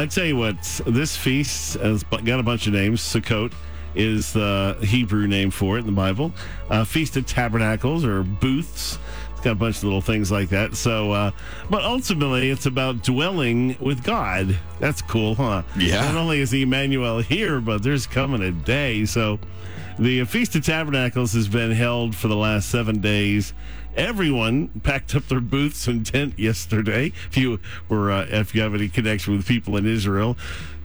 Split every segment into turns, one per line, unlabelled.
I tell you what, this feast has got a bunch of names. Sukkot is the Hebrew name for it in the Bible. Uh, feast of Tabernacles or booths. It's got a bunch of little things like that. So, uh, but ultimately, it's about dwelling with God. That's cool, huh?
Yeah.
Not only is Emmanuel here, but there's coming a day. So, the Feast of Tabernacles has been held for the last seven days. Everyone packed up their booths and tent yesterday. If you were, uh, if you have any connection with people in Israel,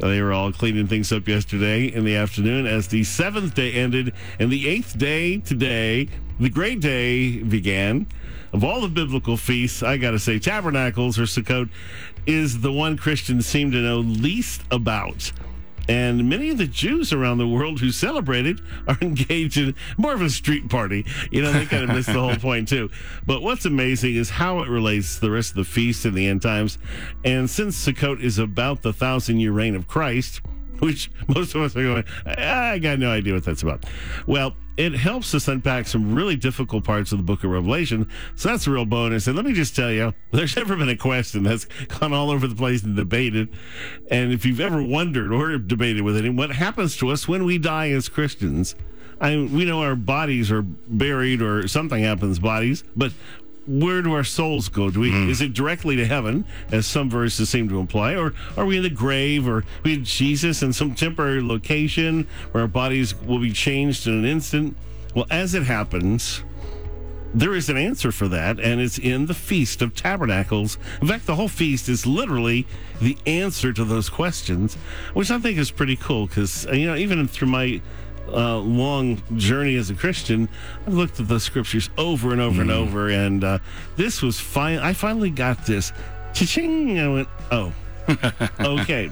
uh, they were all cleaning things up yesterday in the afternoon as the seventh day ended, and the eighth day today, the great day began. Of all the biblical feasts, I got to say, Tabernacles or Sukkot is the one Christians seem to know least about. And many of the Jews around the world who celebrate it are engaged in more of a street party. You know, they kind of miss the whole point, too. But what's amazing is how it relates to the rest of the feast in the end times. And since Sukkot is about the thousand year reign of Christ, which most of us are going, I got no idea what that's about. Well, it helps us unpack some really difficult parts of the book of Revelation. So that's a real bonus. And let me just tell you, there's never been a question that's gone all over the place and debated. And if you've ever wondered or debated with anyone, what happens to us when we die as Christians? I mean, we know our bodies are buried or something happens bodies, but where do our souls go? Do we hmm. is it directly to heaven, as some verses seem to imply, or are we in the grave, or we Jesus in some temporary location where our bodies will be changed in an instant? Well, as it happens, there is an answer for that, and it's in the Feast of Tabernacles. In fact, the whole feast is literally the answer to those questions, which I think is pretty cool because, you know, even through my uh, long journey as a Christian, I've looked at the scriptures over and over and over, and uh, this was fine. I finally got this. Cha-ching! I went, oh, okay.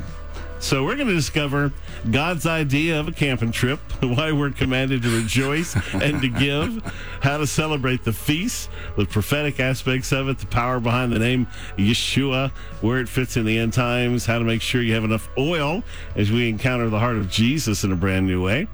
So we're going to discover God's idea of a camping trip, why we're commanded to rejoice and to give, how to celebrate the feast, the prophetic aspects of it, the power behind the name Yeshua, where it fits in the end times, how to make sure you have enough oil as we encounter the heart of Jesus in a brand new way.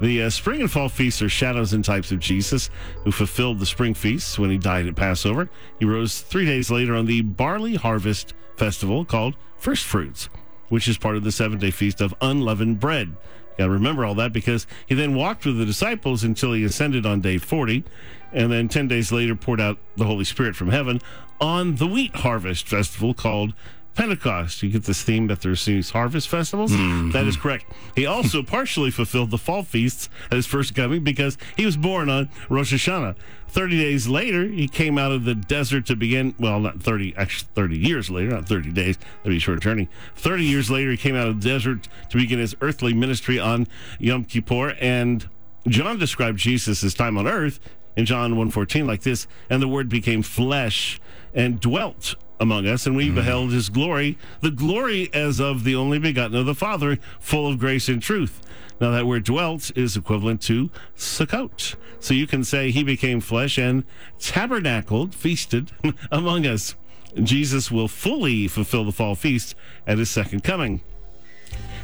The uh, spring and fall feasts are shadows and types of Jesus, who fulfilled the spring feasts when he died at Passover. He rose three days later on the barley harvest festival called First Fruits, which is part of the seven day feast of unleavened bread. Got to remember all that because he then walked with the disciples until he ascended on day 40, and then 10 days later poured out the Holy Spirit from heaven on the wheat harvest festival called Pentecost. You get this theme that there's these harvest festivals. Mm-hmm. That is correct. He also partially fulfilled the fall feasts at his first coming because he was born on Rosh Hashanah. 30 days later, he came out of the desert to begin, well, not 30, actually 30 years later, not 30 days, that'd be a short journey. 30 years later, he came out of the desert to begin his earthly ministry on Yom Kippur. And John described Jesus' time on earth in John 1.14 like this, and the word became flesh and dwelt among us, and we mm-hmm. beheld his glory, the glory as of the only begotten of the Father, full of grace and truth. Now, that word dwelt is equivalent to Sukkot. So you can say he became flesh and tabernacled, feasted among us. Jesus will fully fulfill the fall feast at his second coming.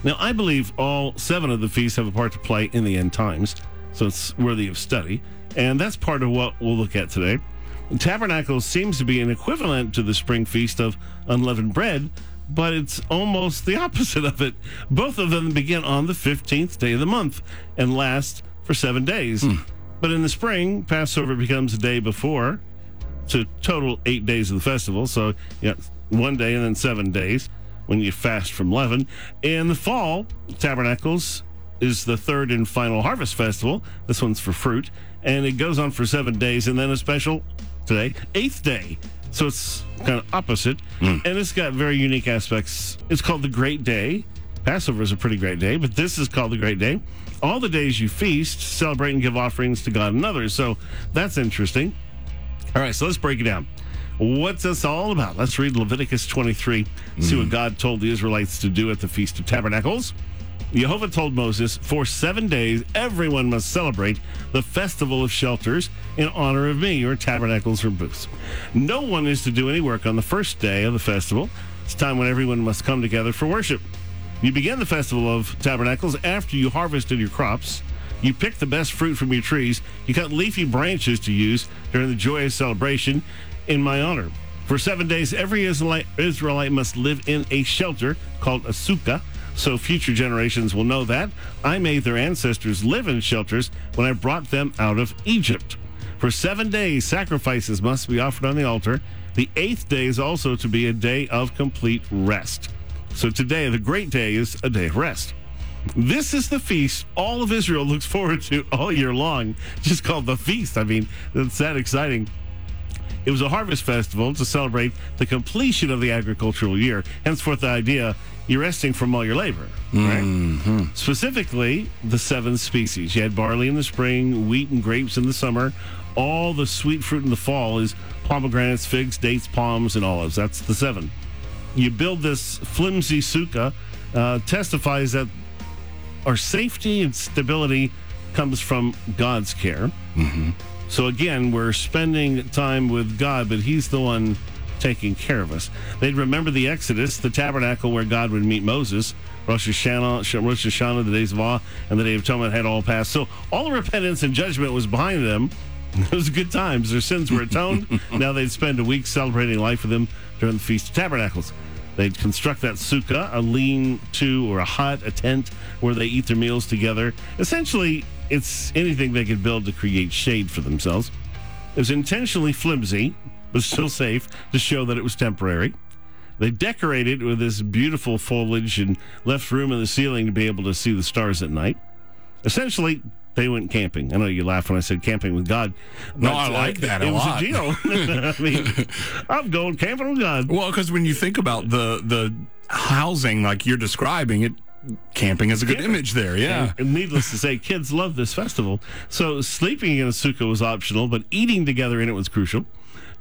Now, I believe all seven of the feasts have a part to play in the end times, so it's worthy of study. And that's part of what we'll look at today. Tabernacle seems to be an equivalent to the spring feast of unleavened bread, but it's almost the opposite of it. Both of them begin on the 15th day of the month and last for seven days. Hmm. But in the spring, Passover becomes a day before, to total eight days of the festival. So, yeah, one day and then seven days when you fast from leaven. In the fall, Tabernacles is the third and final harvest festival. This one's for fruit, and it goes on for seven days, and then a special today, eighth day. So it's kind of opposite, hmm. and it's got very unique aspects. It's called the Great Day. Passover is a pretty great day, but this is called the Great Day. All the days you feast, celebrate, and give offerings to God and others. So that's interesting. All right, so let's break it down. What's this all about? Let's read Leviticus 23, see what hmm. God told the Israelites to do at the Feast of Tabernacles. Jehovah told Moses, For seven days everyone must celebrate the festival of shelters in honor of me, your tabernacles or booths. No one is to do any work on the first day of the festival. It's time when everyone must come together for worship. You begin the festival of tabernacles after you harvested your crops. You pick the best fruit from your trees. You cut leafy branches to use during the joyous celebration in my honor. For seven days, every Israelite must live in a shelter called a sukkah, so future generations will know that. I made their ancestors live in shelters when I brought them out of Egypt. For seven days, sacrifices must be offered on the altar. The eighth day is also to be a day of complete rest. So today, the great day, is a day of rest. This is the feast all of Israel looks forward to all year long, just called the feast. I mean, it's that exciting. It was a harvest festival to celebrate the completion of the agricultural year. Henceforth, the idea you're resting from all your labor, right?
Mm-hmm.
Specifically, the seven species. You had barley in the spring, wheat and grapes in the summer. All the sweet fruit in the fall is pomegranates, figs, dates, palms, and olives. That's the seven. You build this flimsy sukkah, uh, testifies that our safety and stability comes from God's care. So again, we're spending time with God, but He's the one taking care of us. They'd remember the Exodus, the tabernacle where God would meet Moses. Rosh Hashanah, Rosh Hashanah, the days of awe, and the day of atonement had all passed. So all the repentance and judgment was behind them. It was good times. Their sins were atoned. now they'd spend a week celebrating life with Him during the Feast of Tabernacles. They'd construct that sukkah, a lean to or a hut, a tent where they eat their meals together. Essentially, it's anything they could build to create shade for themselves. It was intentionally flimsy, but still safe to show that it was temporary. They decorated with this beautiful foliage and left room in the ceiling to be able to see the stars at night. Essentially, they went camping. I know you laugh when I said camping with God.
No, I like that a
it
lot.
was a deal. I mean, I'm going camping with God.
Well, because when you think about the the housing like you're describing it, camping is a good image there. Yeah.
And needless to say, kids love this festival. So sleeping in a sukkah was optional, but eating together in it was crucial.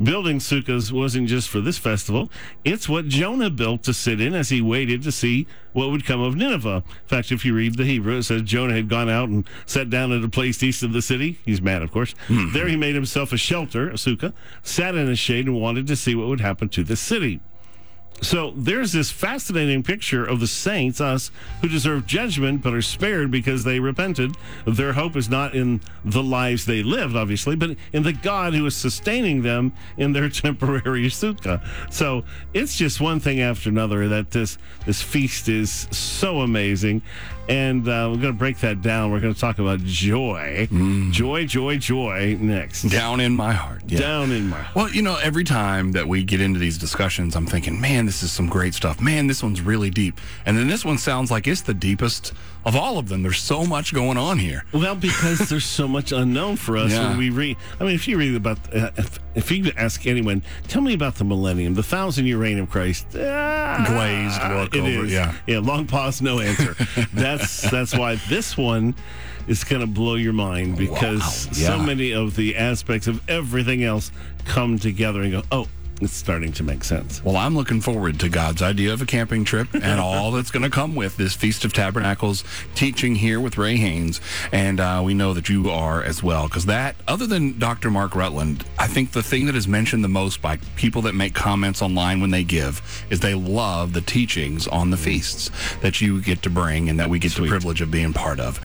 Building sukkahs wasn't just for this festival. It's what Jonah built to sit in as he waited to see what would come of Nineveh. In fact, if you read the Hebrew, it says Jonah had gone out and sat down at a place east of the city. He's mad, of course. Hmm. There he made himself a shelter, a sukkah, sat in a shade and wanted to see what would happen to the city. So there's this fascinating picture of the saints, us, who deserve judgment but are spared because they repented. Their hope is not in the lives they lived, obviously, but in the God who is sustaining them in their temporary sukkah. So it's just one thing after another that this this feast is so amazing. And uh, we're going to break that down. We're going to talk about joy, joy, joy, joy next.
Down in my heart. Yeah.
Down in my Heart.
Well, you know, every time that we get into these discussions, I'm thinking, man, this is some great stuff. Man, this one's really deep. And then this one sounds like it's the deepest of all of them. There's so much going on here.
Well, because there's so much unknown for us
Yeah.
when we read. I mean, if you read about, uh, if, if you ask anyone, tell me about the millennium, the thousand year reign of Christ. ah,
Glazed look
it
over
is.
yeah.
yeah. Long pause, no answer. that's that's why this one is going to blow your mind because
Wow,
so many of the aspects of everything else come together and go, oh, it's starting to make sense.
Well, I'm looking forward to God's idea of a camping trip and all that's going to come with this Feast of Tabernacles teaching here with Ray Haynes. And uh, we know that you are as well. Because that, other than Dr. Mark Rutland, I think the thing that is mentioned the most by people that make comments online when they give is they love the teachings on the feasts that you get to bring and that we get the privilege of being part of.